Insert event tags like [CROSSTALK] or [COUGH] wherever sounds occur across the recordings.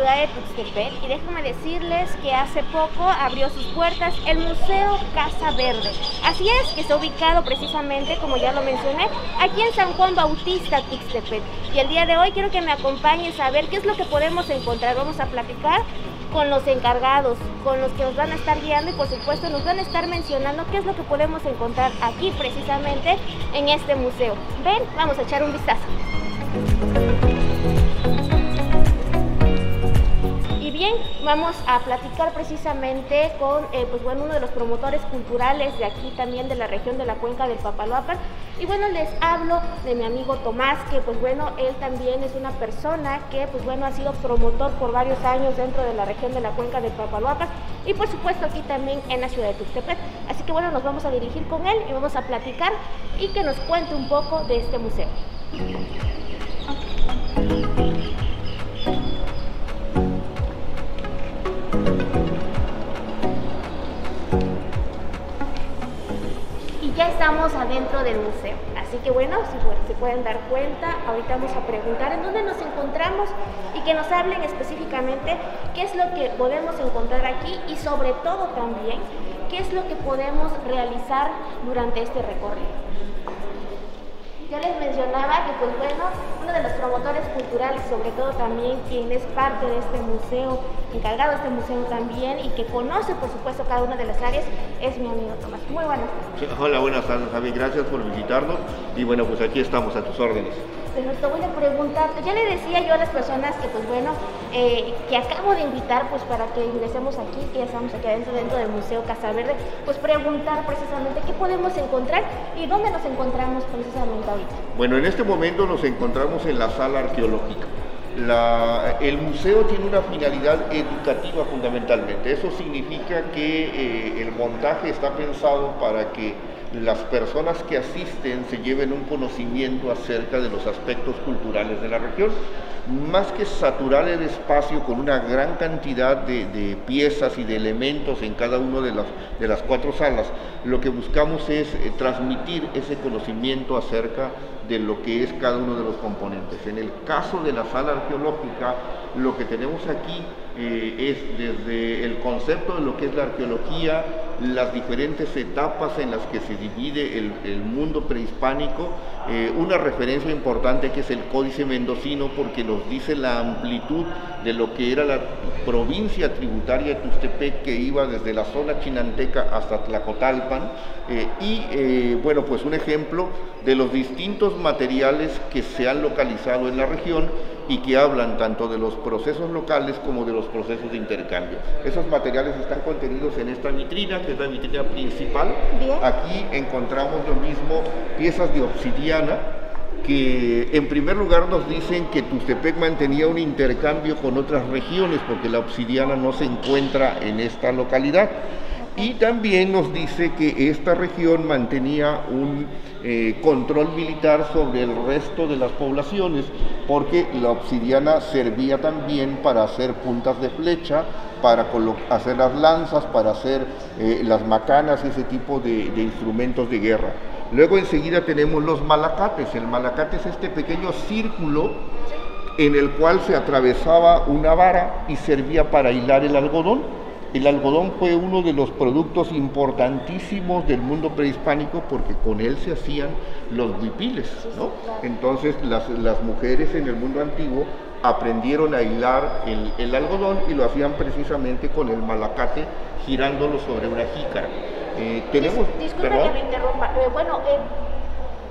ciudad de Tuxtepec y déjenme decirles que hace poco abrió sus puertas el Museo Casa Verde. Así es, que está ubicado precisamente, como ya lo mencioné, aquí en San Juan Bautista, Tuxtepec. Y el día de hoy quiero que me acompañes a ver qué es lo que podemos encontrar. Vamos a platicar con los encargados, con los que nos van a estar guiando y por supuesto nos van a estar mencionando qué es lo que podemos encontrar aquí precisamente en este museo. Ven, vamos a echar un vistazo. Bien, vamos a platicar precisamente con eh, pues bueno, uno de los promotores culturales de aquí también de la región de la cuenca del Papaloapan. Y bueno, les hablo de mi amigo Tomás, que pues bueno, él también es una persona que pues bueno, ha sido promotor por varios años dentro de la región de la cuenca del Papaloapan y por supuesto aquí también en la ciudad de Tuxtepec. Así que bueno, nos vamos a dirigir con él y vamos a platicar y que nos cuente un poco de este museo. Estamos adentro del museo. Así que bueno, si se pueden dar cuenta, ahorita vamos a preguntar en dónde nos encontramos y que nos hablen específicamente qué es lo que podemos encontrar aquí y sobre todo también qué es lo que podemos realizar durante este recorrido. Ya les mencionaba que, pues bueno, uno de los promotores culturales, sobre todo también quien es parte de este museo, encargado de este museo también y que conoce, por supuesto, cada una de las áreas, es mi amigo Tomás. Muy buenas tardes. Hola, buenas tardes, Javi. Gracias por visitarnos y bueno, pues aquí estamos a tus órdenes. Pero te voy a preguntar, ya le decía yo a las personas que pues bueno, eh, que acabo de invitar pues para que ingresemos aquí, que ya estamos aquí adentro dentro del Museo Casa Verde, pues preguntar precisamente qué podemos encontrar y dónde nos encontramos precisamente ahorita. Bueno, en este momento nos encontramos en la sala arqueológica. el museo tiene una finalidad educativa fundamentalmente. Eso significa que eh, el montaje está pensado para que las personas que asisten se lleven un conocimiento acerca de los aspectos culturales de la región, más que saturar el espacio con una gran cantidad de, piezas y de elementos en cada una de las, de las cuatro salas, lo que buscamos es eh, transmitir ese conocimiento acerca de lo que es cada uno de los componentes. En el caso de la sala arqueológica, lo que tenemos aquí eh, es desde el concepto de lo que es la arqueología, las diferentes etapas en las que se divide el, mundo prehispánico, eh, una referencia importante que es el Códice Mendocino porque nos dice la amplitud de lo que era la provincia tributaria de Tustepec que iba desde la zona chinanteca hasta Tlacotalpan eh, y bueno pues un ejemplo de los distintos materiales que se han localizado en la región y que hablan tanto de los procesos locales como de los procesos de intercambio. Esos materiales están contenidos en esta vitrina, que es la vitrina principal. Aquí encontramos lo mismo, piezas de obsidiana, que en primer lugar nos dicen que Tustepec mantenía un intercambio con otras regiones, porque la obsidiana no se encuentra en esta localidad. Y también nos dice que esta región mantenía un eh, control militar sobre el resto de las poblaciones, porque la obsidiana servía también para hacer puntas de flecha, para hacer las lanzas, para hacer eh, las macanas, ese tipo de, de instrumentos de guerra. Luego enseguida tenemos los malacates. El malacate es este pequeño círculo en el cual se atravesaba una vara y servía para hilar el algodón el algodón fue uno de los productos importantísimos del mundo prehispánico porque con él se hacían los huipiles, ¿no? Entonces las, mujeres en el mundo antiguo aprendieron a hilar el, algodón y lo hacían precisamente con el malacate girándolo sobre una jícara. Eh, tenemos, Disculpe que me interrumpa. Eh, bueno, eh,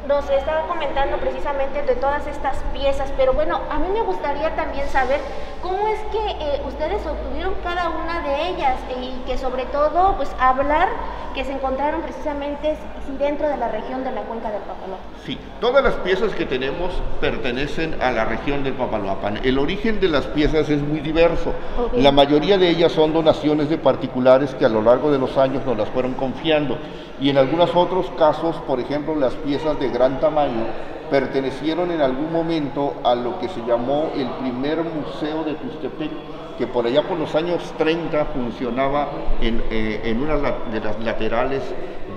nos estaba comentando precisamente de todas estas piezas, pero bueno, a mí me gustaría también saber cómo es que eh, ustedes obtuvieron cada una de ellas y que sobre todo, pues hablar que se encontraron precisamente dentro de la región de la cuenca del Papaloapan. Sí, todas las piezas que tenemos pertenecen a la región del Papaloapan. El origen de las piezas es muy diverso. La mayoría de ellas son donaciones de particulares que a lo largo de los años nos las fueron confiando y en algunos otros casos, por ejemplo, las piezas de gran tamaño pertenecieron en algún momento a lo que se llamó el primer museo de Tustepec, que por allá por los años 30 funcionaba en, eh, en una de las laterales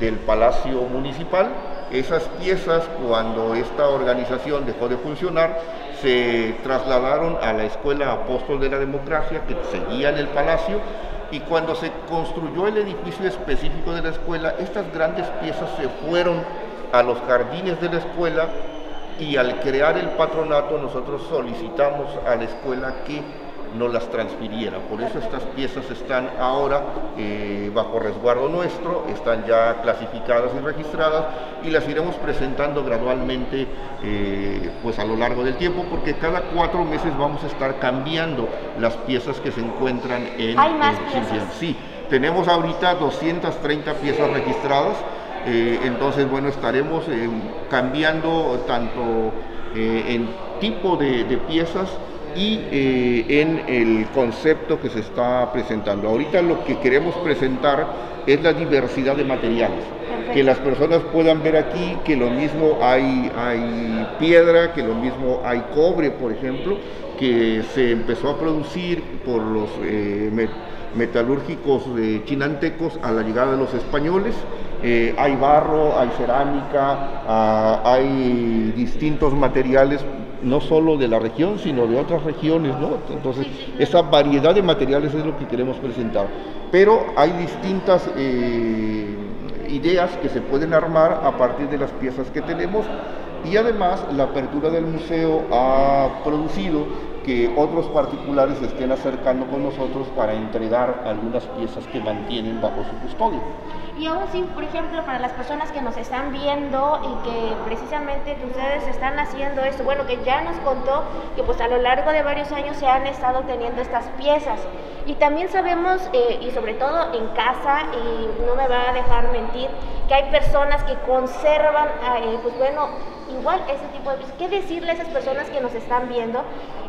del Palacio Municipal. Esas piezas, cuando esta organización dejó de funcionar, se trasladaron a la Escuela Apóstol de la Democracia, que seguía en el Palacio, y cuando se construyó el edificio específico de la escuela, estas grandes piezas se fueron a los jardines de la escuela y al crear el patronato nosotros solicitamos a la escuela que no las transfiriera. Por eso estas piezas están ahora eh, bajo resguardo nuestro, están ya clasificadas y registradas y las iremos presentando gradualmente eh, pues a lo largo del tiempo porque cada cuatro meses vamos a estar cambiando las piezas que se encuentran en, ¿Hay más Sí, tenemos ahorita 230 piezas registradas. Eh, entonces, bueno, estaremos cambiando tanto en tipo de piezas y eh, en el concepto que se está presentando. Ahorita lo que queremos presentar es la diversidad de materiales, que las personas puedan ver aquí que lo mismo hay, hay piedra, que lo mismo hay cobre, por ejemplo, que se empezó a producir por los eh, metalúrgicos chinantecos a la llegada de los españoles. Eh, hay barro, hay cerámica, ah, hay distintos materiales no solo de la región, sino de otras regiones, ¿no? Entonces, esa variedad de materiales es lo que queremos presentar. Pero hay distintas eh, ideas que se pueden armar a partir de las piezas que tenemos y además la apertura del museo ha producido que otros particulares se estén acercando con nosotros para entregar algunas piezas que mantienen bajo su custodia. Y aún sí, por ejemplo, para las personas que nos están viendo y que precisamente ustedes están haciendo esto, bueno, que ya nos contó que pues a lo largo de varios años se han estado teniendo estas piezas. Y también sabemos, eh, y sobre todo en casa, y no me va a dejar mentir, que hay personas que conservan, eh, pues bueno, igual ese tipo de. ¿Qué decirle a esas personas que nos están viendo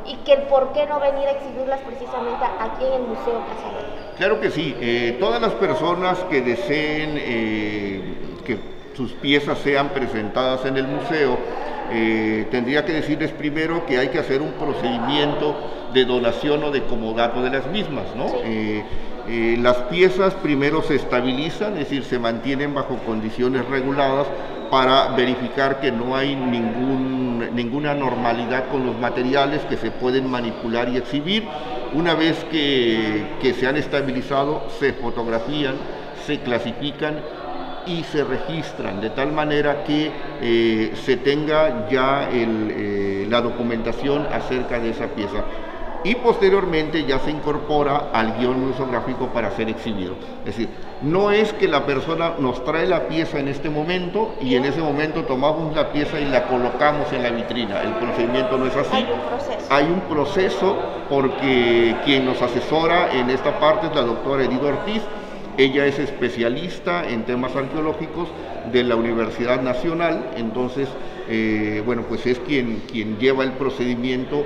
y que por qué no venir a exhibirlas precisamente aquí en el Museo Casa Claro que sí, eh, todas las personas que deseen eh, que sus piezas sean presentadas en el museo, eh, tendría que decirles primero que hay que hacer un procedimiento de donación o de comodato de las mismas, ¿no? las piezas primero se estabilizan, es decir, se mantienen bajo condiciones reguladas para verificar que no hay ninguna normalidad con los materiales que se pueden manipular y exhibir. Una vez que, se han estabilizado, se fotografían, se clasifican y se registran de tal manera que eh, se tenga ya eh, la documentación acerca de esa pieza y posteriormente ya se incorpora al guion musográfico para ser exhibido. Es decir, no es que la persona nos trae la pieza en este momento y en ese momento tomamos la pieza y la colocamos en la vitrina. El procedimiento no es así. Hay un proceso. Hay un proceso porque quien nos asesora en esta parte es la doctora Edith Ortiz. Ella es especialista en temas arqueológicos de la Universidad Nacional, entonces, eh, bueno, pues es quien, quien lleva el procedimiento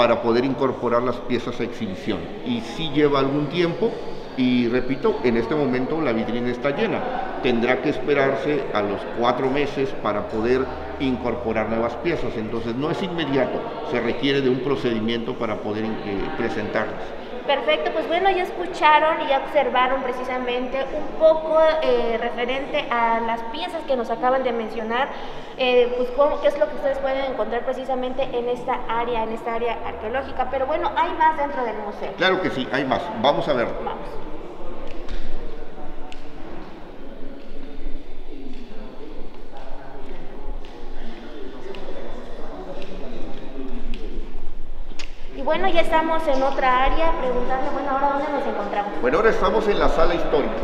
para poder incorporar las piezas a exhibición. Y si lleva algún tiempo, y repito, en este momento la vitrina está llena. Tendrá que esperarse a los cuatro meses para poder incorporar nuevas piezas. Entonces no es inmediato, se requiere de un procedimiento para poder eh, presentarlas. Perfecto, pues bueno, ya escucharon y ya observaron precisamente un poco eh, referente a las piezas que nos acaban de mencionar, eh, pues qué es lo que ustedes pueden encontrar precisamente en esta área, en esta área arqueológica. Pero bueno, hay más dentro del museo. Claro que sí, hay más. Vamos a verlo. Vamos. Bueno, ya estamos en otra área preguntando, bueno, ahora dónde nos encontramos. Bueno, ahora estamos en la sala histórica.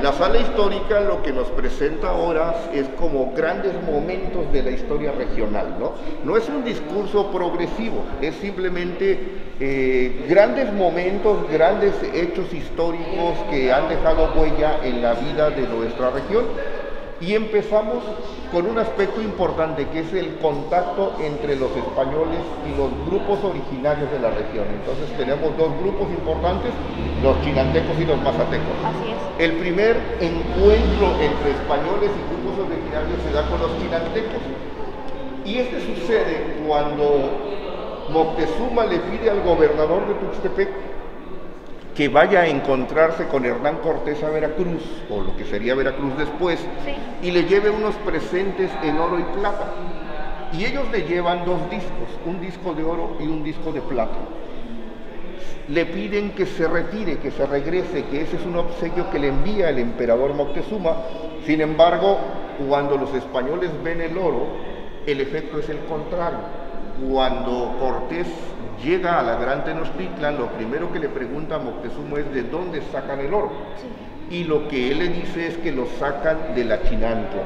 La sala histórica lo que nos presenta ahora es como grandes momentos de la historia regional, ¿no? No es un discurso progresivo, es simplemente eh, grandes momentos, grandes hechos históricos que han dejado huella en la vida de nuestra región y empezamos con un aspecto importante que es el contacto entre los españoles y los grupos originarios de la región. Entonces tenemos dos grupos importantes, los chinantecos y los mazatecos. Así es. El primer encuentro entre españoles y grupos originarios se da con los chinantecos. Y este sucede cuando Moctezuma le pide al gobernador de Tuxtepec que vaya a encontrarse con Hernán Cortés a Veracruz, o lo que sería Veracruz después, y le lleve unos presentes en oro y plata. y ellos le llevan dos discos, un disco de oro y un disco de plata. Le piden que se retire, que se regrese, que ese es un obsequio que le envía el emperador Moctezuma. Sin embargo, cuando los españoles ven el oro, el efecto es el contrario. Cuando Cortés llega a la Gran Tenochtitlan, lo primero que le pregunta a Moctezuma es de dónde sacan el oro. Y lo que él le dice es que lo sacan de la Chinantla.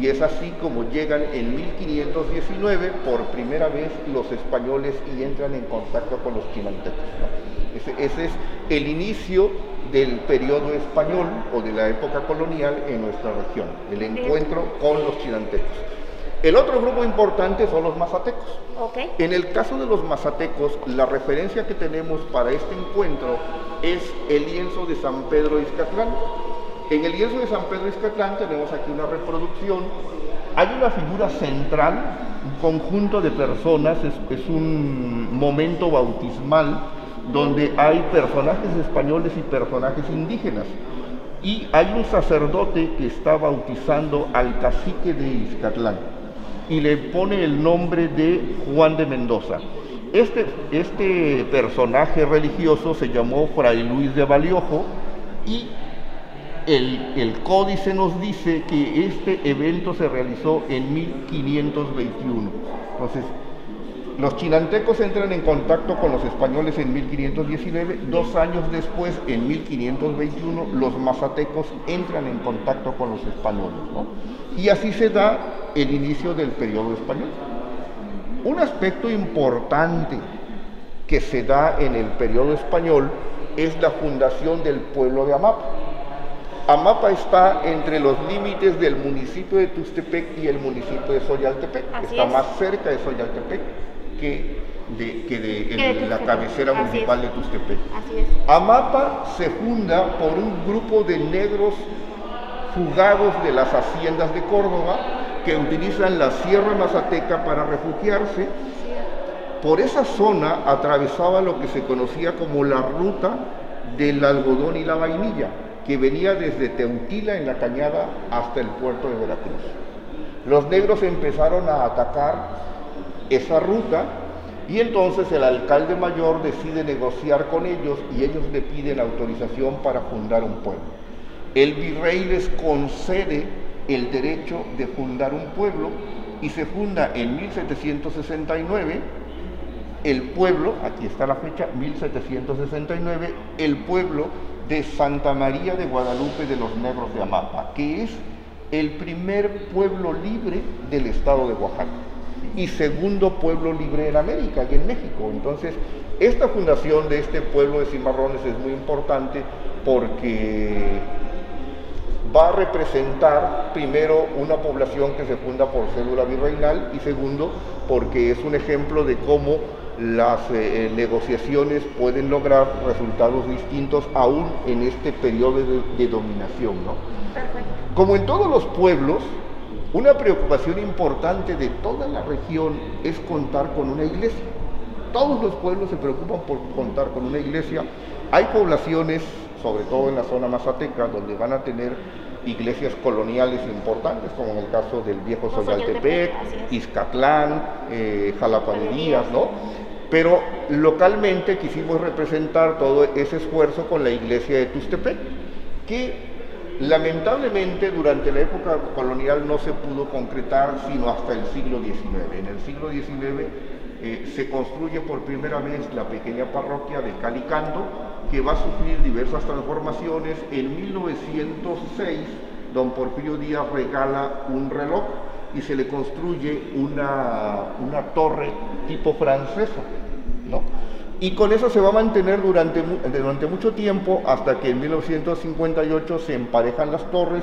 Y es así como llegan en 1519 por primera vez los españoles y entran en contacto con los chinantecos. Ese, es el inicio del periodo español o de la época colonial en nuestra región, el encuentro con los chinantecos. El otro grupo importante son los mazatecos. En el caso de los mazatecos, la referencia que tenemos para este encuentro es el lienzo de San Pedro Izcatlán. En el lienzo de San Pedro Izcatlán tenemos aquí una reproducción. Hay una figura central, un conjunto de personas, es, un momento bautismal donde hay personajes españoles y personajes indígenas. Y hay un sacerdote que está bautizando al cacique de Izcatlán y le pone el nombre de Juan de Mendoza. Este, este personaje religioso se llamó Fray Luis de Valiojo y el, códice nos dice que este evento se realizó en 1521. Entonces, los chinantecos entran en contacto con los españoles en 1519, dos años después, en 1521, los mazatecos entran en contacto con los españoles. Y así se da el inicio del periodo español. Un aspecto importante que se da en el periodo español es la fundación del pueblo de Amapa. Amapa está entre los límites del municipio de Tustepec y el municipio de Soyaltepec. está más cerca de Soyaltepec que de, la cabecera municipal de Tustepec. Amapa se funda por un grupo de negros fugados de las haciendas de Córdoba que utilizan la Sierra Mazateca para refugiarse. Por esa zona atravesaba lo que se conocía como la ruta del algodón y la vainilla que venía desde Teutila en la cañada hasta el puerto de Veracruz. Los negros empezaron a atacar esa ruta y entonces el alcalde mayor decide negociar con ellos y ellos le piden autorización para fundar un pueblo. El virrey les concede el derecho de fundar un pueblo y se funda en 1769 el pueblo, aquí está la fecha, 1769, el pueblo de Santa María de Guadalupe de los Negros de Amapa, que es el primer pueblo libre del estado de Oaxaca y segundo pueblo libre en América y en México. Entonces, esta fundación de este pueblo de Cimarrones es muy importante porque va a representar primero una población que se funda por cédula virreinal y segundo porque es un ejemplo de cómo las eh, eh, negociaciones pueden lograr resultados distintos aún en este periodo de, dominación. ¿no? Como en todos los pueblos, una preocupación importante de toda la región es contar con una iglesia. Todos los pueblos se preocupan por contar con una iglesia. Hay poblaciones, sobre todo en la zona mazateca, donde van a tener iglesias coloniales importantes, como en el caso del viejo Soyaltepec, Izcatlán, eh, ¿no? Pero localmente quisimos representar todo ese esfuerzo con la iglesia de Tustepec, que lamentablemente durante la época colonial no se pudo concretar sino hasta el siglo XIX. En el siglo XIX eh, se construye por primera vez la pequeña parroquia de Calicanto, que va a sufrir diversas transformaciones. En 1906, don Porfirio Díaz regala un reloj y se le construye una, una torre tipo francesa. ¿no? Y con eso se va a mantener durante, durante mucho tiempo hasta que en 1958 se emparejan las torres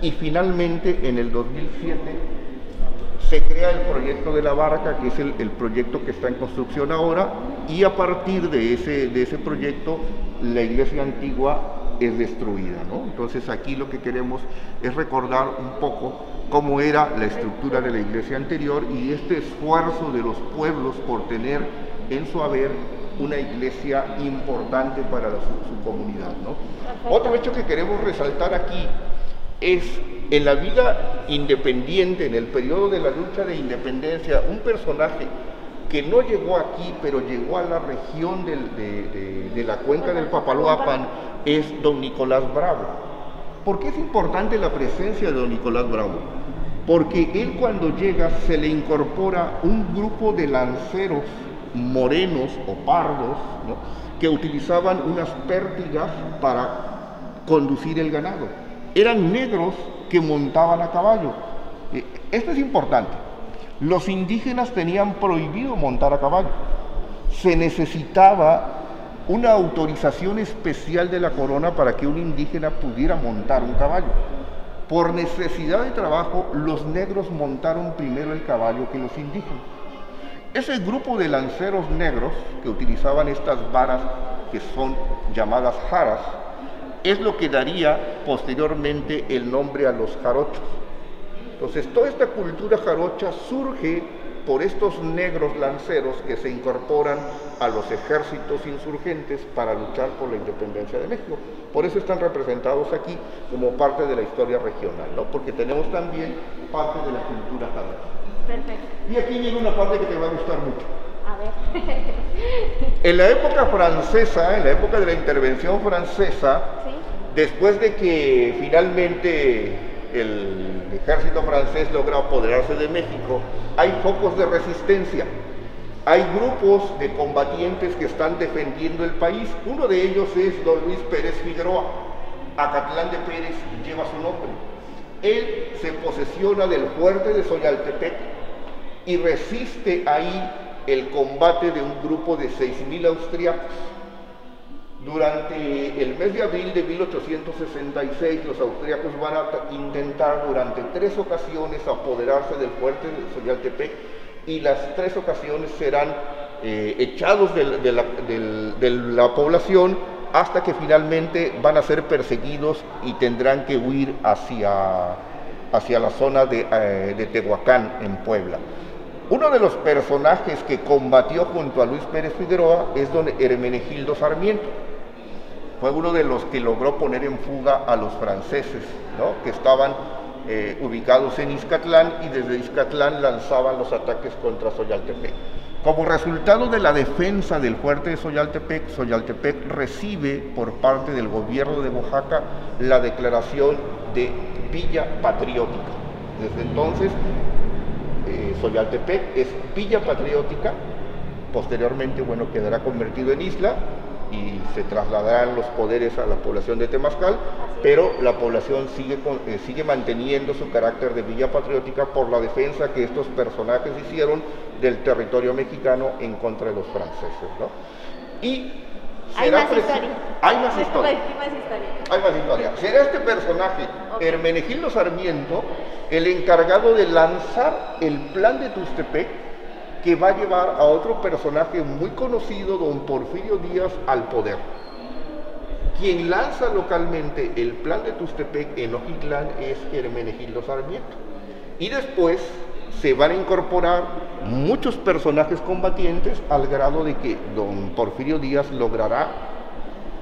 y finalmente en el 2007 se crea el proyecto de la barca, que es el, el, proyecto que está en construcción ahora, y a partir de ese, de ese proyecto la iglesia antigua es destruida. ¿no? Entonces aquí lo que queremos es recordar un poco cómo era la estructura de la iglesia anterior y este esfuerzo de los pueblos por tener en su haber una iglesia importante para su, comunidad. ¿no? Otro hecho que queremos resaltar aquí es en la vida independiente, en el periodo de la lucha de independencia, un personaje que no llegó aquí, pero llegó a la región de, la cuenca del Papaloapan, es don Nicolás Bravo. ¿Por qué es importante la presencia de don Nicolás Bravo? Porque él cuando llega se le incorpora un grupo de lanceros morenos o pardos que utilizaban unas pértigas para conducir el ganado. Eran negros que montaban a caballo. Eh, esto es importante. Los indígenas tenían prohibido montar a caballo. Se necesitaba una autorización especial de la corona para que un indígena pudiera montar un caballo. Por necesidad de trabajo, los negros montaron primero el caballo que los indígenas. Ese grupo de lanceros negros que utilizaban estas varas que son llamadas jaras, es lo que daría posteriormente el nombre a los jarochos. Entonces, toda esta cultura jarocha surge por estos negros lanceros que se incorporan a los ejércitos insurgentes para luchar por la independencia de México. Por eso están representados aquí como parte de la historia regional, ¿no? porque tenemos también parte de la cultura jarocha. Perfecto. Y aquí viene una parte que te va a gustar mucho. A ver. en la época francesa, en la época de la intervención francesa, después de que finalmente el ejército francés logra apoderarse de México, hay focos de resistencia. Hay grupos de combatientes que están defendiendo el país. Uno de ellos es don Luis Pérez Figueroa. Acatlán de Pérez lleva su nombre. Él se posesiona del fuerte de Soyaltepec y resiste ahí el combate de un grupo de 6.000 austriacos durante el mes de abril de 1866, los austríacos van a intentar durante tres ocasiones apoderarse del fuerte de Soyaltepec y las tres ocasiones serán eh, echados de, la, población hasta que finalmente van a ser perseguidos y tendrán que huir hacia, hacia la zona de, eh, de Tehuacán, en Puebla. Uno de los personajes que combatió junto a Luis Pérez Figueroa es don Hermenegildo Sarmiento fue uno de los que logró poner en fuga a los franceses, que estaban eh, ubicados en Izcatlán y desde Izcatlán lanzaban los ataques contra Soyaltepec. Como resultado de la defensa del fuerte de Soyaltepec, Soyaltepec recibe por parte del gobierno de Oaxaca la declaración de Villa Patriótica. Desde entonces, Soyaltepec es Villa Patriótica, posteriormente, bueno, quedará convertido en isla y se trasladarán los poderes a la población de Temazcal, pero la población sigue, eh, sigue manteniendo su carácter de villa patriótica por la defensa que estos personajes hicieron del territorio mexicano en contra de los franceses. ¿no? Y hay más, historia. hay [LAUGHS] más historia. Hay más historia. Será este personaje, Hermenegildo Sarmiento, el encargado de lanzar el plan de Tustepec que va a llevar a otro personaje muy conocido, don Porfirio Díaz, al poder. Quien lanza localmente el plan de Tustepec en Ojitlán es Hermenegildo Sarmiento. Y después se van a incorporar muchos personajes combatientes al grado de que don Porfirio Díaz logrará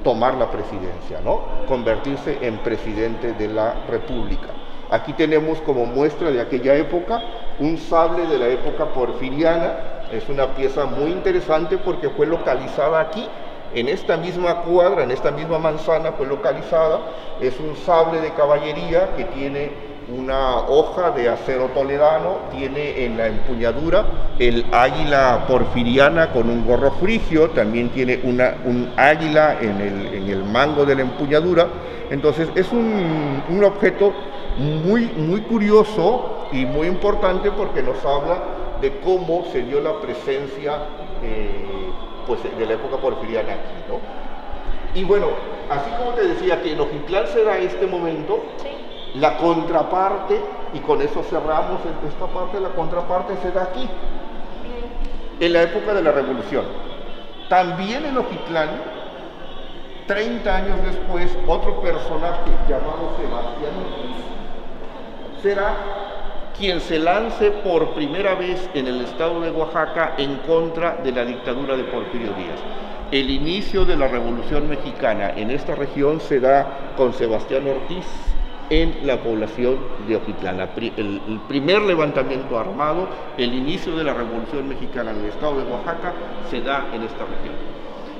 tomar la presidencia, ¿no? Convertirse en presidente de la República. Aquí tenemos como muestra de aquella época un sable de la época porfiriana. Es una pieza muy interesante porque fue localizada aquí, en esta misma cuadra, en esta misma manzana fue localizada. Es un sable de caballería que tiene una hoja de acero toledano, tiene en la empuñadura el águila porfiriana con un gorro frigio, también tiene una, un águila en el, mango de la empuñadura. Entonces es un objeto muy, muy curioso y muy importante porque nos habla de cómo se dio la presencia eh, pues, de la época porfiriana aquí. ¿no? Y bueno, así como te decía que en Ojitlán será este momento, la contraparte, y con eso cerramos esta parte, la contraparte se da aquí, en la época de la revolución. También en Ojitlán 30 años después, otro personaje llamado Sebastián será quien se lance por primera vez en el estado de Oaxaca en contra de la dictadura de Porfirio Díaz. El inicio de la Revolución Mexicana en esta región se da con Sebastián Ortiz, en la población de Ojitlán. El, el, primer levantamiento armado, el inicio de la Revolución Mexicana en el estado de Oaxaca, se da en esta región.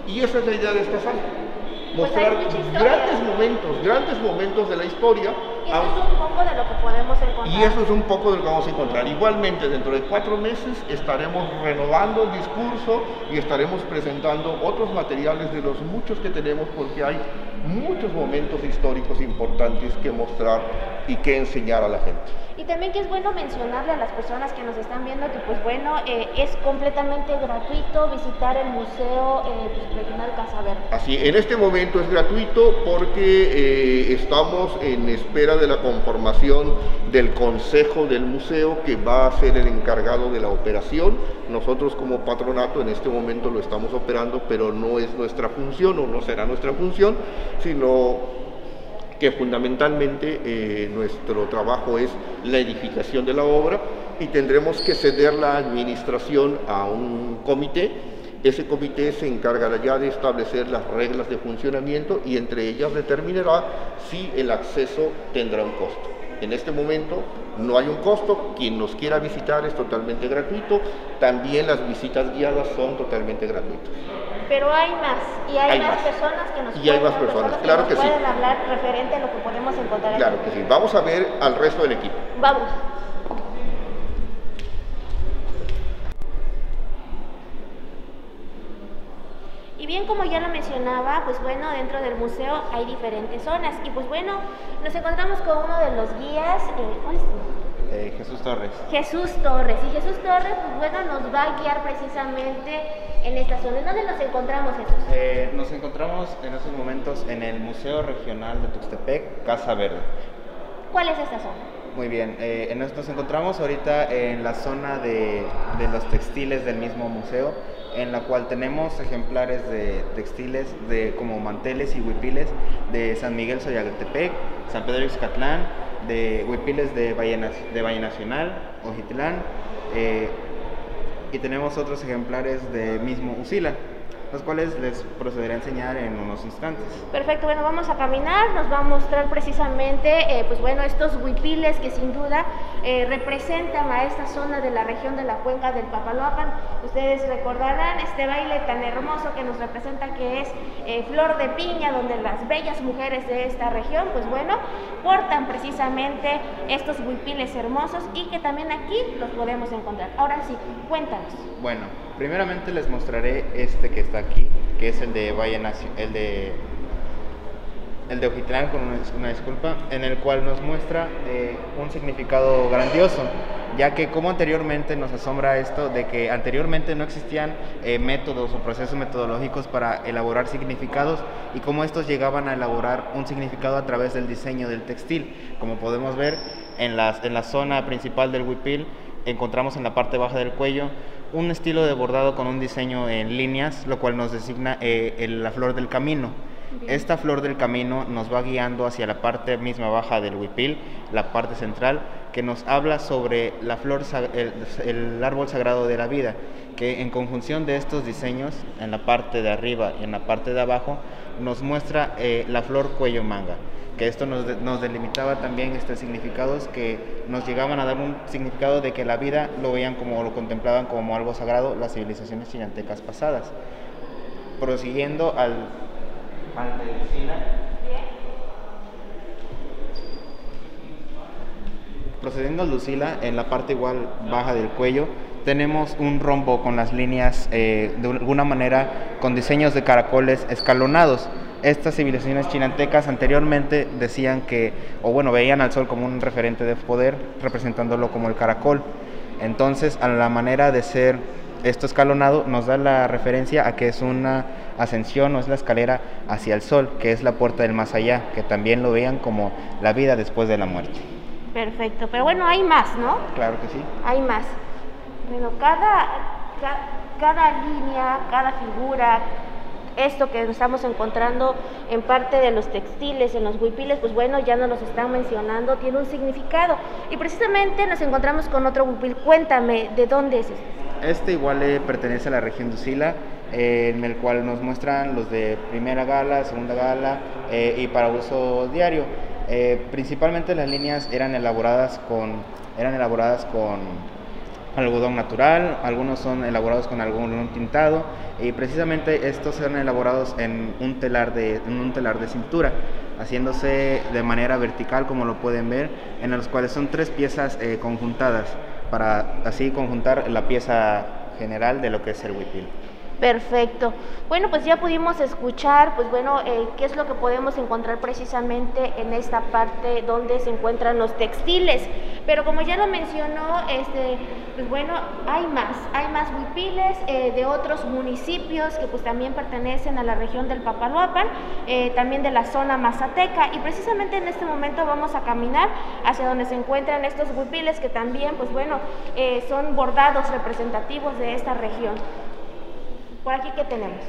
Y esa es la idea de esta sala. Pues Mostrar grandes momentos, grandes momentos de la historia. Y eso es un poco de lo que podemos encontrar. Y eso es un poco de lo que vamos a encontrar. Igualmente, dentro de cuatro meses estaremos renovando el discurso y estaremos presentando otros materiales de los muchos que tenemos porque hay muchos momentos históricos importantes que mostrar y que enseñar a la gente. Y también que es bueno mencionarle a las personas que nos están viendo que pues bueno, eh, es completamente gratuito visitar el Museo eh, pues, Regional Casa Verde. Así, en este momento es gratuito porque eh, estamos en espera de la conformación del consejo del museo que va a ser el encargado de la operación. Nosotros como patronato en este momento lo estamos operando, pero no es nuestra función o no será nuestra función, sino que fundamentalmente eh, nuestro trabajo es la edificación de la obra y tendremos que ceder la administración a un comité. Ese comité se encargará ya de establecer las reglas de funcionamiento y entre ellas determinará si el acceso tendrá un costo. En este momento no hay un costo, quien nos quiera visitar es totalmente gratuito, también las visitas guiadas son totalmente gratuitas. Pero hay más, y hay, Hay más, personas que nos Y hay pueden, más personas, que claro nos que sí. pueden hablar referente a lo que podemos encontrar Claro que sí. Vamos a ver al resto del equipo. Vamos. Y bien, como ya lo mencionaba, pues bueno, dentro del museo hay diferentes zonas. Y pues bueno, nos encontramos con uno de los guías. eh, ¿Cuál es tu nombre? Eh, Jesús Torres. Jesús Torres. Y Jesús Torres, pues bueno, nos va a guiar precisamente en esta zona. ¿En dónde nos encontramos, Jesús? Eh, nos encontramos en estos momentos en el Museo Regional de Tuxtepec, Casa Verde. ¿Cuál es esta zona? Muy bien, eh, en esto nos encontramos ahorita en la zona de, de los textiles del mismo museo, en la cual tenemos ejemplares de textiles de, como manteles y huipiles de San Miguel Soyagatepec, San Pedro Ixcatlán, de huipiles de Valle, Nacional, Ojitlán, eh, y tenemos otros ejemplares de mismo Usila, los cuales les procederé a enseñar en unos instantes. Perfecto, bueno, vamos a caminar, nos va a mostrar precisamente, eh, pues bueno, estos huipiles que sin duda eh, representan a esta zona de la región de la cuenca del Papaloapan. Ustedes recordarán este baile tan hermoso que nos representa que es eh, Flor de Piña, donde las bellas mujeres de esta región, pues bueno, portan precisamente estos huipiles hermosos y que también aquí los podemos encontrar. Ahora sí, cuéntanos. Bueno, primeramente les mostraré este que está aquí, que es el de Valle el de el de Ojitlán, con una, disculpa, en el cual nos muestra eh, un significado grandioso, ya que como anteriormente nos asombra esto de que anteriormente no existían eh, métodos o procesos metodológicos para elaborar significados y cómo estos llegaban a elaborar un significado a través del diseño del textil. Como podemos ver en la, en la zona principal del huipil, encontramos en la parte baja del cuello un estilo de bordado con un diseño en líneas, lo cual nos designa eh, la flor del camino. Esta flor del camino nos va guiando hacia la parte misma baja del huipil, la parte central, que nos habla sobre la flor, el, árbol sagrado de la vida, que en conjunción de estos diseños, en la parte de arriba y en la parte de abajo, nos muestra eh, la flor cuello manga que esto nos, nos delimitaba también este significados que nos llegaban a dar un significado de que la vida lo veían como lo contemplaban como algo sagrado las civilizaciones chinantecas pasadas. Prosiguiendo al, procediendo al Lucila, en la parte igual baja del cuello, tenemos un rombo con las líneas eh, de alguna manera con diseños de caracoles escalonados. Estas civilizaciones chinantecas anteriormente decían que, o bueno, veían al sol como un referente de poder, representándolo como el caracol. Entonces, a la manera de ser esto escalonado, nos da la referencia a que es una ascensión o es la escalera hacia el sol, que es la puerta del más allá, que también lo veían como la vida después de la muerte. Perfecto, pero bueno, hay más, ¿no? Claro que sí. Hay más. Bueno, cada, ca- cada, línea, cada figura, esto que estamos encontrando en parte de los textiles, en los huipiles, pues bueno, ya nos los están mencionando, tiene un significado. Y precisamente nos encontramos con otro huipil. Cuéntame, ¿de dónde es este? Este igual eh, pertenece a la región de Usila, eh, en el cual nos muestran los de primera gala, segunda gala eh, y para uso diario. Eh, principalmente las líneas eran elaboradas con, eran elaboradas con algodón natural, algunos son elaborados con algodón tintado y precisamente estos eran elaborados en un telar de, en un telar de cintura, haciéndose de manera vertical como lo pueden ver, en los cuales son tres piezas eh, conjuntadas para así conjuntar la pieza general de lo que es el huipil. Perfecto. Bueno, pues ya pudimos escuchar, pues bueno, eh, qué es lo que podemos encontrar precisamente en esta parte donde se encuentran los textiles. Pero como ya lo mencionó, este, pues bueno, hay más, hay más huipiles eh, de otros municipios que pues también pertenecen a la región del Papaloapan, eh, también de la zona mazateca. Y precisamente en este momento vamos a caminar hacia donde se encuentran estos huipiles que también, pues bueno, son bordados representativos de esta región. ¿Por aquí qué tenemos?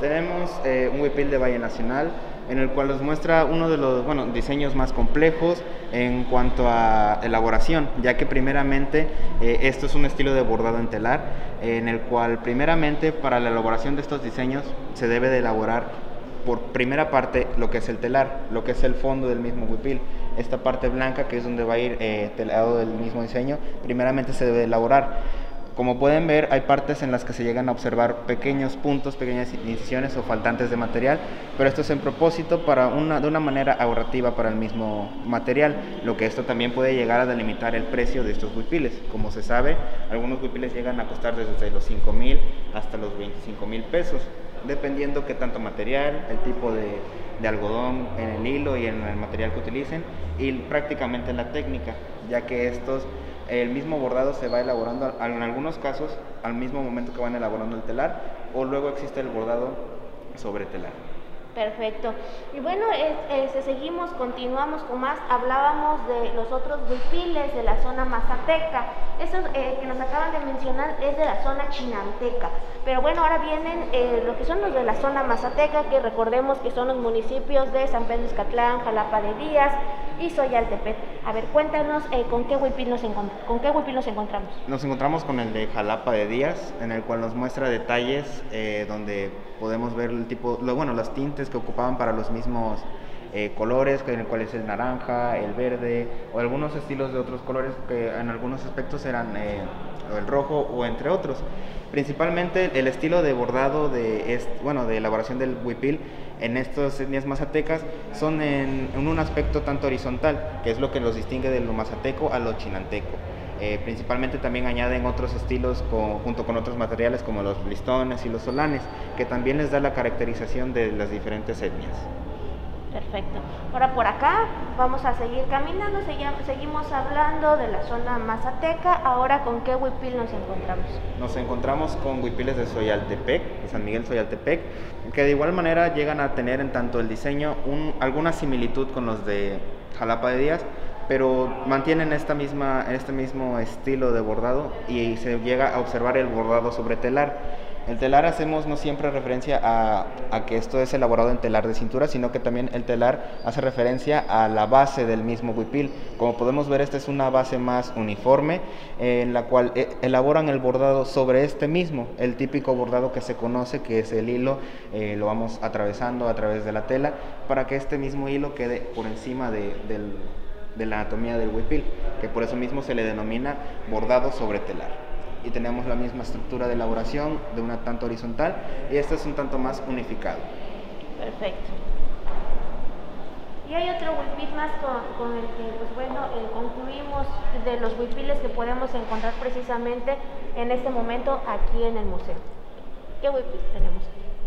Tenemos eh, un huipil de Valle Nacional en el cual nos muestra uno de los bueno, diseños más complejos en cuanto a elaboración, ya que primeramente eh, esto es un estilo de bordado en telar, en el cual primeramente para la elaboración de estos diseños se debe de elaborar por primera parte lo que es el telar, lo que es el fondo del mismo huipil. Esta parte blanca que es donde va a ir eh, telado del mismo diseño, primeramente se debe elaborar. Como pueden ver, hay partes en las que se llegan a observar pequeños puntos, pequeñas incisiones o faltantes de material, pero esto es en propósito para una, de una manera ahorrativa para el mismo material, lo que esto también puede llegar a delimitar el precio de estos huipiles. Como se sabe, algunos huipiles llegan a costar desde los 5 mil hasta los 25 mil pesos, dependiendo qué tanto material, el tipo de, de algodón en el hilo y en el material que utilicen y prácticamente la técnica, ya que estos el mismo bordado se va elaborando en algunos casos al mismo momento que van elaborando el telar o luego existe el bordado sobre telar. Perfecto. Y bueno, este, seguimos, continuamos con más. Hablábamos de los otros huipiles de la zona mazateca. Eso eh, que nos acaban de mencionar es de la zona chinanteca. Pero bueno, ahora vienen eh, lo que son los de la zona mazateca, que recordemos que son los municipios de San Pedro Escatlán, Jalapa de Díaz, y Soyaltepec. A ver, cuéntanos eh, con qué huipil nos, con qué nos encontramos. Nos encontramos con el de Jalapa de Díaz, en el cual nos muestra detalles eh, donde podemos ver el tipo, lo, bueno, las tintes que ocupaban para los mismos eh, colores, en el cual es el naranja, el verde, o algunos estilos de otros colores que en algunos aspectos eran el rojo o entre otros. Principalmente el estilo de bordado de, bueno, de elaboración del huipil en estas etnias mazatecas son en, un aspecto tanto horizontal, que es lo que los distingue de lo mazateco a lo chinanteco. Eh, principalmente también añaden otros estilos junto con otros materiales como los listones y los solanes, que también les da la caracterización de las diferentes etnias. Perfecto. Ahora por acá vamos a seguir caminando, seguimos hablando de la zona mazateca. Ahora con qué huipil nos encontramos? Nos encontramos con huipiles de Soyaltepec, de San Miguel Soyaltepec, que de igual manera llegan a tener en tanto el diseño alguna similitud con los de Jalapa de Díaz, pero mantienen esta misma, este mismo estilo de bordado y se llega a observar el bordado sobre telar. El telar hacemos no siempre referencia a, que esto es elaborado en telar de cintura, sino que también el telar hace referencia a la base del mismo huipil. Como podemos ver, esta es una base más uniforme, en la cual eh, elaboran el bordado sobre este mismo, el típico bordado que se conoce, que es el hilo, eh, lo vamos atravesando a través de la tela, para que este mismo hilo quede por encima de, de la anatomía del huipil, que por eso mismo se le denomina bordado sobre telar y tenemos la misma estructura de elaboración de una tanto horizontal y este es un tanto más unificado. Perfecto. Y hay otro huipil más con, el que, pues bueno, eh, concluimos de los huipiles que podemos encontrar precisamente en este momento aquí en el museo. ¿Qué huipil tenemos?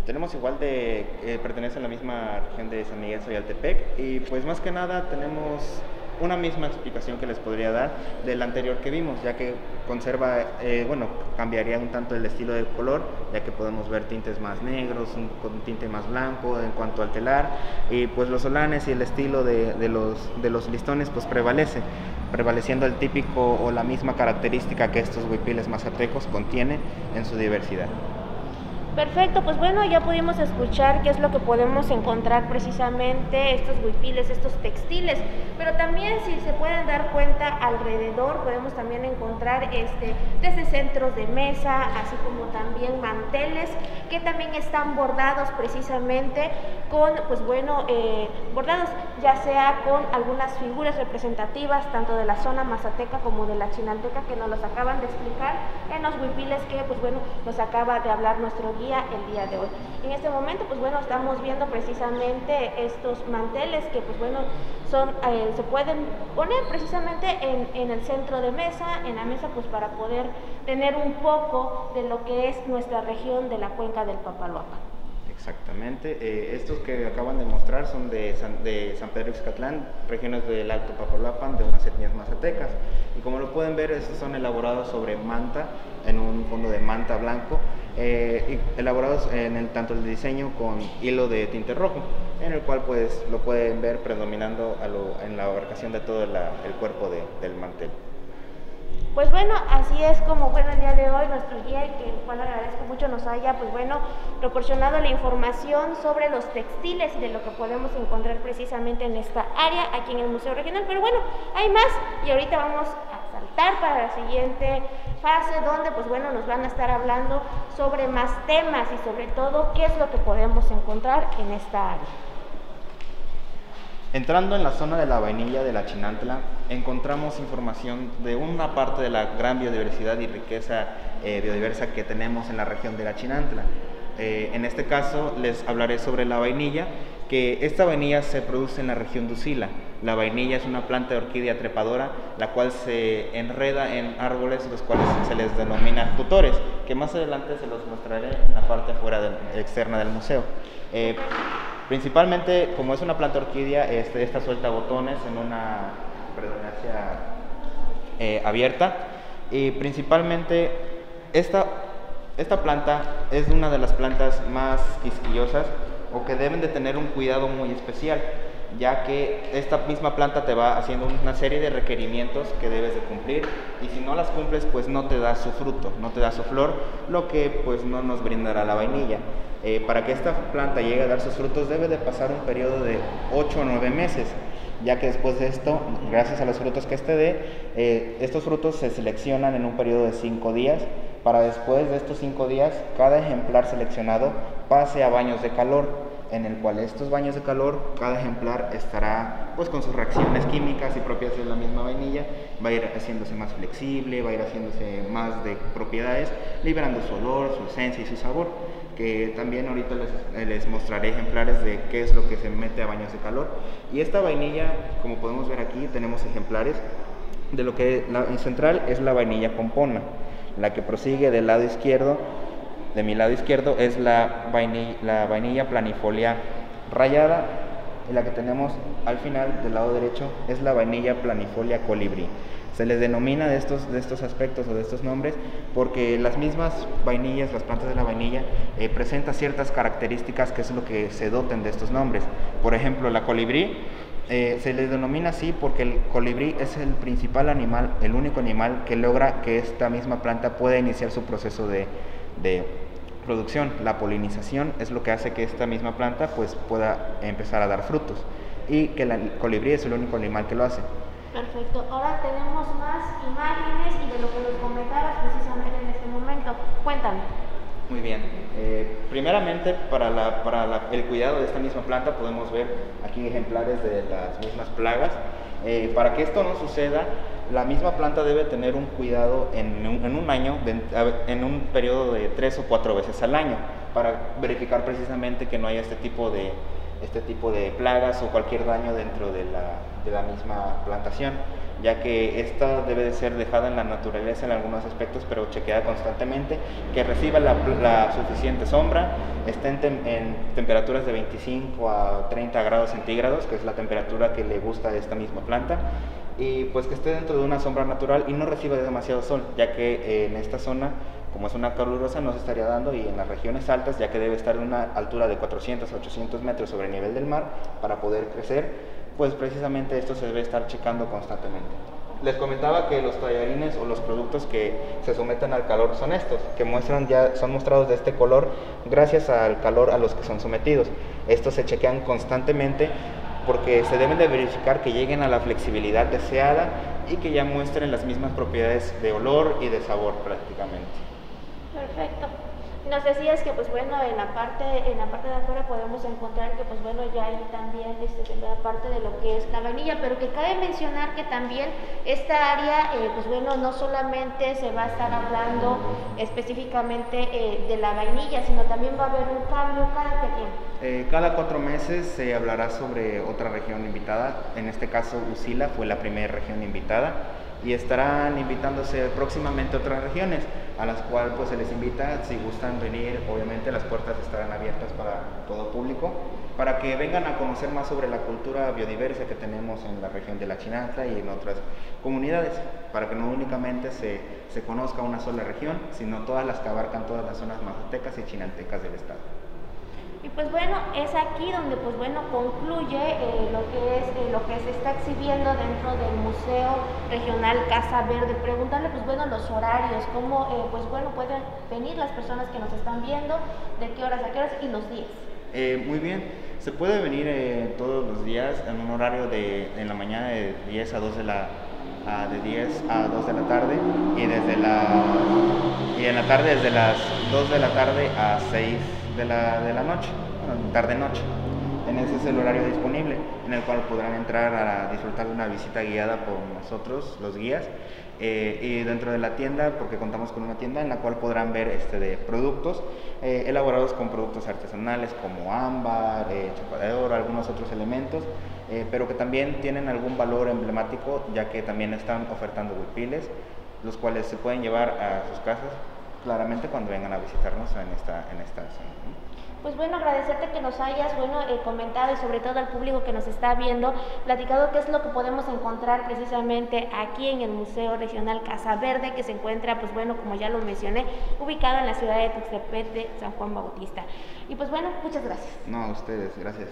Tenemos igual de, eh, pertenece a la misma región de San Miguel Soyaltepec y pues más que nada tenemos una misma explicación que les podría dar del anterior que vimos, ya que conserva, eh, bueno, cambiaría un tanto el estilo del color, ya que podemos ver tintes más negros, un, un tinte más blanco en cuanto al telar, y pues los solanes y el estilo de, de, los, de los listones pues prevalece, prevaleciendo el típico o la misma característica que estos huipiles mazatecos contienen en su diversidad. Perfecto, pues bueno, ya pudimos escuchar qué es lo que podemos encontrar precisamente estos huipiles, estos textiles, pero también si se pueden dar cuenta alrededor podemos también encontrar este desde centros de mesa, así como también manteles que también están bordados precisamente con, pues bueno, eh, bordados, ya sea con algunas figuras representativas, tanto de la zona mazateca como de la chinanteca, que nos los acaban de explicar en los huipiles que, pues bueno, nos acaba de hablar nuestro guía el día de hoy. En este momento, pues bueno, estamos viendo precisamente estos manteles que, pues bueno, son, eh, se pueden poner precisamente en, en el centro de mesa, en la mesa, pues para poder tener un poco de lo que es nuestra región de la cuenca del Papaloapan. Exactamente. Eh, estos que acaban de mostrar son de San, de San Pedro Ixcatlán, regiones del Alto Papaloapan, de unas etnias mazatecas. Y como lo pueden ver, estos son elaborados sobre manta, en un fondo de manta blanco, eh, elaborados en el, tanto el diseño con hilo de tinte rojo, en el cual pues lo pueden ver predominando en la abarcación de todo el cuerpo de, del mantel. Pues bueno, así es como bueno el día de hoy nuestro guía, que el cual agradezco mucho nos haya pues bueno proporcionado la información sobre los textiles y de lo que podemos encontrar precisamente en esta área aquí en el Museo Regional. Pero bueno, hay más y ahorita vamos a saltar para la siguiente fase donde pues bueno nos van a estar hablando sobre más temas y sobre todo qué es lo que podemos encontrar en esta área. Entrando en la zona de la vainilla de la Chinantla, encontramos información de una parte de la gran biodiversidad y riqueza eh, biodiversa que tenemos en la región de la Chinantla. Eh, en este caso les hablaré sobre la vainilla, que esta vainilla se produce en la región de Usila. La vainilla es una planta de orquídea trepadora, la cual se enreda en árboles, los cuales se les denomina tutores, que más adelante se los mostraré en la parte afuera externa del museo. Eh, Principalmente, como es una planta orquídea, este, esta suelta botones en una predominancia eh, abierta. Y principalmente, esta, esta planta es una de las plantas más quisquillosas o que deben de tener un cuidado muy especial, ya que esta misma planta te va haciendo una serie de requerimientos que debes de cumplir y si no las cumples pues no te da su fruto, no te da su flor, lo que pues no nos brindará la vainilla. Eh, para que esta planta llegue a dar sus frutos debe de pasar un periodo de 8 o 9 meses, ya que después de esto, gracias a los frutos que este dé, eh, estos frutos se seleccionan en un periodo de 5 días, para después de estos 5 días cada ejemplar seleccionado pase a baños de calor en el cual estos baños de calor, cada ejemplar estará pues con sus reacciones químicas y propias de la misma vainilla, va a ir haciéndose más flexible, va a ir haciéndose más de propiedades, liberando su olor, su esencia y su sabor que también ahorita les, les, mostraré ejemplares de qué es lo que se mete a baños de calor. Y esta vainilla, como podemos ver aquí, tenemos ejemplares de lo que la en central es la vainilla pompona. La que prosigue del lado izquierdo, de mi lado izquierdo, es la vainilla, la vainilla planifolia rayada. Y la que tenemos al final del lado derecho es la vainilla planifolia colibrí. Se les denomina de estos, de estos aspectos o de estos nombres porque las mismas vainillas, las plantas de la vainilla, eh, presentan ciertas características que es lo que se doten de estos nombres. Por ejemplo, la colibrí eh, se les denomina así porque el colibrí es el principal animal, el único animal que logra que esta misma planta pueda iniciar su proceso de, de producción. La polinización es lo que hace que esta misma planta pues, pueda empezar a dar frutos y que el colibrí es el único animal que lo hace. Perfecto. Ahora tenemos más imágenes y de lo que nos comentabas precisamente en este momento. Cuéntame. Muy bien. Eh, primeramente, para, la, para el cuidado de esta misma planta podemos ver aquí ejemplares de las mismas plagas. Eh, para que esto no suceda, la misma planta debe tener un cuidado en un año, en un periodo de tres o cuatro veces al año, para verificar precisamente que no haya este tipo de, este tipo de plagas o cualquier daño dentro de la, de la misma plantación, ya que esta debe de ser dejada en la naturaleza en algunos aspectos, pero chequeada constantemente, que reciba la, la suficiente sombra, esté en, en, temperaturas de 25 a 30 grados centígrados, que es la temperatura que le gusta a esta misma planta, y pues que esté dentro de una sombra natural y no reciba demasiado sol, ya que eh, en esta zona como es una calurosa, no se estaría dando y en las regiones altas, ya que debe estar en una altura de 400 a 800 metros sobre el nivel del mar para poder crecer, pues precisamente esto se debe estar checando constantemente. Les comentaba que los tallarines o los productos que se someten al calor son estos, que muestran ya son mostrados de este color gracias al calor a los que son sometidos. Estos se chequean constantemente porque se deben de verificar que lleguen a la flexibilidad deseada y que ya muestren las mismas propiedades de olor y de sabor prácticamente. Perfecto. Nos decías que pues bueno, en la parte en la parte de afuera podemos encontrar que pues bueno, ya hay también este, la parte de lo que es la vainilla, pero que cabe mencionar que también esta área eh, pues bueno, no solamente se va a estar hablando específicamente eh, de la vainilla, sino también va a haber un cambio cada tiempo. Eh, cada cuatro meses se hablará sobre otra región invitada, en este caso Usila fue la primera región invitada y estarán invitándose próximamente otras regiones a las cuales pues se les invita si gustan venir obviamente las puertas estarán abiertas para todo público para que vengan a conocer más sobre la cultura biodiversa que tenemos en la región de la Chinanta y en otras comunidades para que no únicamente se, se conozca una sola región sino todas las que abarcan todas las zonas mazatecas y chinantecas del estado y pues bueno, es aquí donde pues bueno concluye eh, lo que es eh, lo que se está exhibiendo dentro del Museo Regional Casa Verde. Preguntarle pues bueno los horarios, cómo eh, pues bueno pueden venir las personas que nos están viendo, de qué horas a qué horas y los días. muy bien, se puede venir todos los días en un horario de en la mañana de 10 a 2 de la de 10 a 2 de la tarde y desde la y en la tarde desde las 2 de la tarde a 6 de la, de la noche, tarde-noche. En ese es el horario disponible, en el cual podrán entrar a disfrutar de una visita guiada por nosotros, los guías, eh, y dentro de la tienda, porque contamos con una tienda en la cual podrán ver este, de productos eh, elaborados con productos artesanales como ámbar, eh, de oro, algunos otros elementos, eh, pero que también tienen algún valor emblemático, ya que también están ofertando huipiles, los cuales se pueden llevar a sus casas claramente cuando vengan a visitarnos en esta, en esta zona. Pues bueno, agradecerte que nos hayas bueno, eh, comentado y sobre todo al público que nos está viendo, platicado qué es lo que podemos encontrar precisamente aquí en el Museo Regional Casa Verde, que se encuentra, pues bueno, como ya lo mencioné, ubicado en la ciudad de Tuxtepec de San Juan Bautista. Y pues bueno, muchas gracias. No, a ustedes, gracias.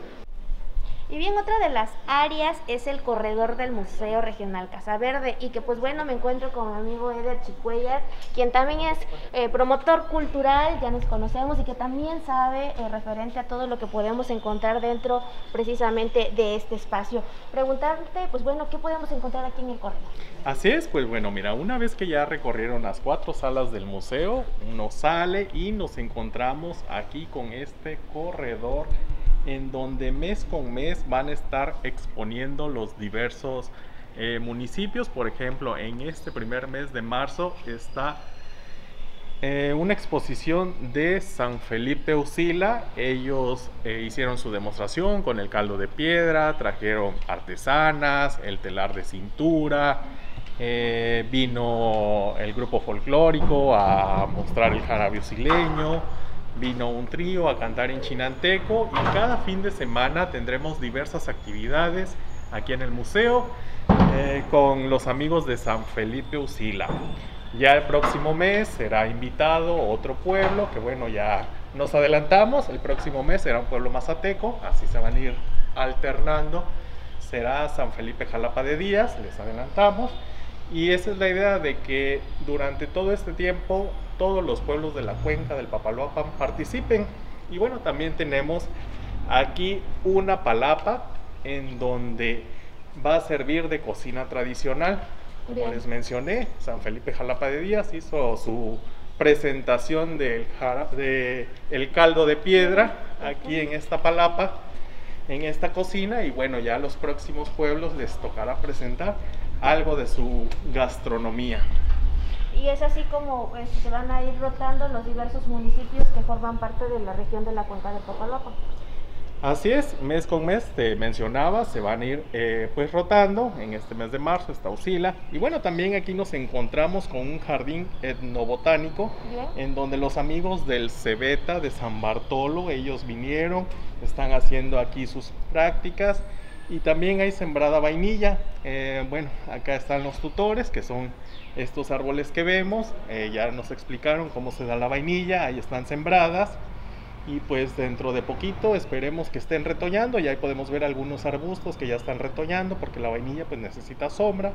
Y bien, otra de las áreas es el corredor del Museo Regional Casa Verde y que pues bueno, me encuentro con mi amigo Eder Chicuellar, quien también es eh, promotor cultural, ya nos conocemos y que también sabe eh, referente a todo lo que podemos encontrar dentro precisamente de este espacio. Preguntarte, pues bueno, ¿qué podemos encontrar aquí en el corredor? Así es, pues bueno, mira, una vez que ya recorrieron las cuatro salas del museo, uno sale y nos encontramos aquí con este corredor en donde mes con mes van a estar exponiendo los diversos eh, municipios. Por ejemplo, en este primer mes de marzo está eh, una exposición de San Felipe Usila. Ellos eh, hicieron su demostración con el caldo de piedra, trajeron artesanas, el telar de cintura. vino el grupo folclórico a mostrar el jarabe usileño vino un trío a cantar en Chinanteco y cada fin de semana tendremos diversas actividades aquí en el museo eh, con los amigos de San Felipe Usila. Ya el próximo mes será invitado otro pueblo, que bueno, ya nos adelantamos, el próximo mes será un pueblo mazateco, así se van a ir alternando. Será San Felipe Jalapa de Díaz, les adelantamos. Y esa es la idea de que durante todo este tiempo todos los pueblos de la cuenca del Papaloapan participen. Y bueno, también tenemos aquí una palapa en donde va a servir de cocina tradicional. Como les mencioné, San Felipe Jalapa de Díaz hizo su presentación del de el caldo de piedra aquí en esta palapa, en esta cocina y bueno, ya a los próximos pueblos les tocará presentar algo de su gastronomía y es así como pues, se van a ir rotando los diversos municipios que forman parte de la región de la cuenca de Papaloapan. Así es, mes con mes te mencionaba, se van a ir eh, pues rotando, en este mes de marzo está Usila, y bueno, también aquí nos encontramos con un jardín etnobotánico, en donde los amigos del Cebeta de San Bartolo, ellos vinieron, están haciendo aquí sus prácticas, y también hay sembrada vainilla, eh, bueno, acá están los tutores, que son estos árboles que vemos, eh, ya nos explicaron cómo se da la vainilla, ahí están sembradas y pues dentro de poquito esperemos que estén retoñando y ahí podemos ver algunos arbustos que ya están retoñando porque la vainilla pues necesita sombra,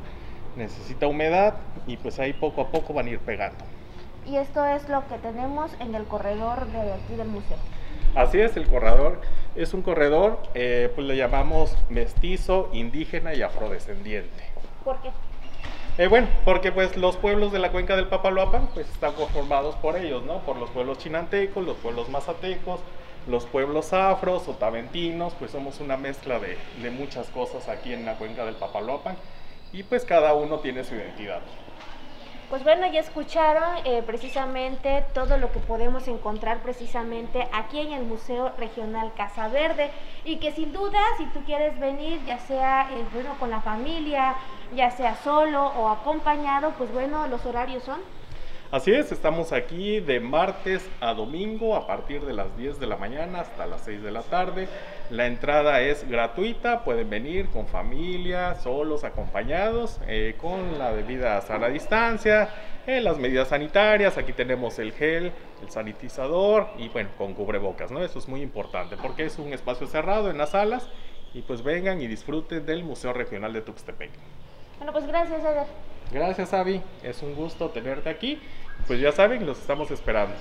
necesita humedad y pues ahí poco a poco van a ir pegando. Y esto es lo que tenemos en el corredor de aquí del museo. Así es, el corredor es un corredor, eh, pues le llamamos mestizo, indígena y afrodescendiente. ¿Por qué? Eh, bueno, porque pues los pueblos de la cuenca del Papaloapan pues están conformados por ellos, ¿no? Por los pueblos chinantecos, los pueblos mazatecos, los pueblos afros, otaventinos, pues somos una mezcla de, de muchas cosas aquí en la cuenca del Papaloapan y pues cada uno tiene su identidad. Pues bueno, ya escucharon eh, precisamente todo lo que podemos encontrar precisamente aquí en el Museo Regional Casa Verde y que sin duda si tú quieres venir ya sea eh, bueno con la familia, ya sea solo o acompañado, pues bueno, los horarios son Así es, estamos aquí de martes a domingo a partir de las 10 de la mañana hasta las 6 de la tarde. La entrada es gratuita, pueden venir con familia, solos, acompañados, eh, con la debida sana distancia, eh, las medidas sanitarias. Aquí tenemos el gel, el sanitizador y bueno, con cubrebocas, ¿no? Eso es muy importante porque es un espacio cerrado en las salas y pues vengan y disfruten del Museo Regional de Tuxtepec. Bueno, pues gracias, Eder. Gracias, Avi. Es un gusto tenerte aquí. Pues ya saben, los estamos esperando.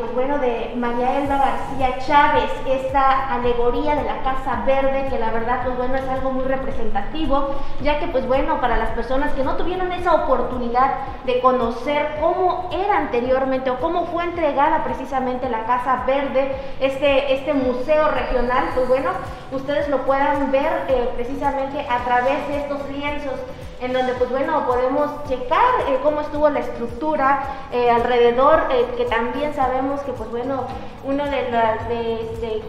Pues bueno, de María Elba García Chávez, esta alegoría de la Casa Verde, que la verdad, pues bueno, es algo muy representativo, ya que, pues bueno, para las personas que no tuvieron esa oportunidad de conocer cómo era anteriormente o cómo fue entregada precisamente la Casa Verde, este, este museo regional, pues bueno, ustedes lo puedan ver eh, precisamente a través de estos lienzos en donde pues bueno podemos checar eh, cómo estuvo la estructura eh, alrededor, eh, que también sabemos que pues bueno, uno de, la, de, de-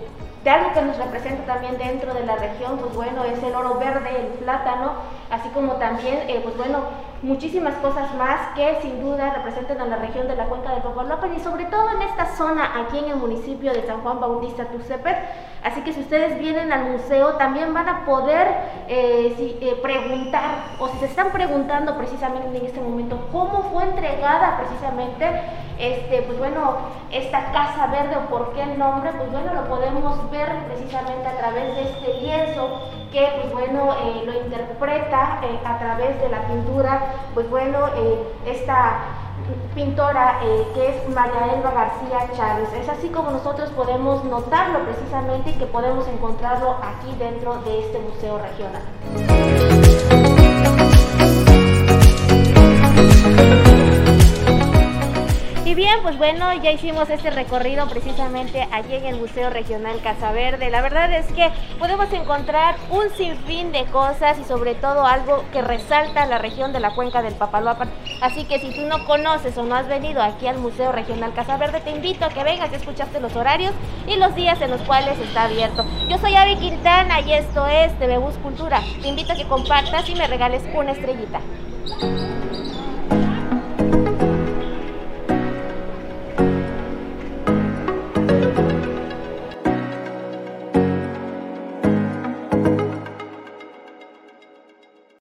de algo que nos representa también dentro de la región, pues bueno, es el oro verde, el plátano, así como también pues bueno, muchísimas cosas más que sin duda representan a la región de la cuenca del Papaloapan y sobre todo en esta zona aquí en el municipio de San Juan Bautista Tuxtepec. Así que si ustedes vienen al museo también van a poder eh, eh, preguntar o si se están preguntando precisamente en este momento cómo fue entregada precisamente este pues bueno esta casa verde o por qué el nombre pues bueno lo podemos ver precisamente a través de este lienzo que pues bueno eh, lo interpreta a través de la pintura pues bueno eh, esta pintora eh, que es María Elba García Chávez. Es así como nosotros podemos notarlo precisamente y que podemos encontrarlo aquí dentro de este museo regional. Y bien, pues bueno, ya hicimos este recorrido precisamente allí en el Museo Regional Casa Verde. La verdad es que podemos encontrar un sinfín de cosas y sobre todo algo que resalta la región de la cuenca del Papaloapan. Así que si tú no conoces o no has venido aquí al Museo Regional Casa Verde, te invito a que vengas y escuchaste los horarios y los días en los cuales está abierto. Yo soy Avi Quintana y esto es TV Bus Cultura. Te invito a que compartas y me regales una estrellita.